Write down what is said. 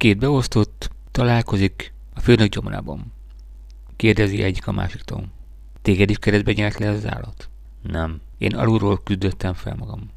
Két beosztott találkozik a főnök gyomrában. Kérdezi egyik a másiktól. Téged is keresztbe nyert le az állat? Nem. Én alulról küldöttem fel magam.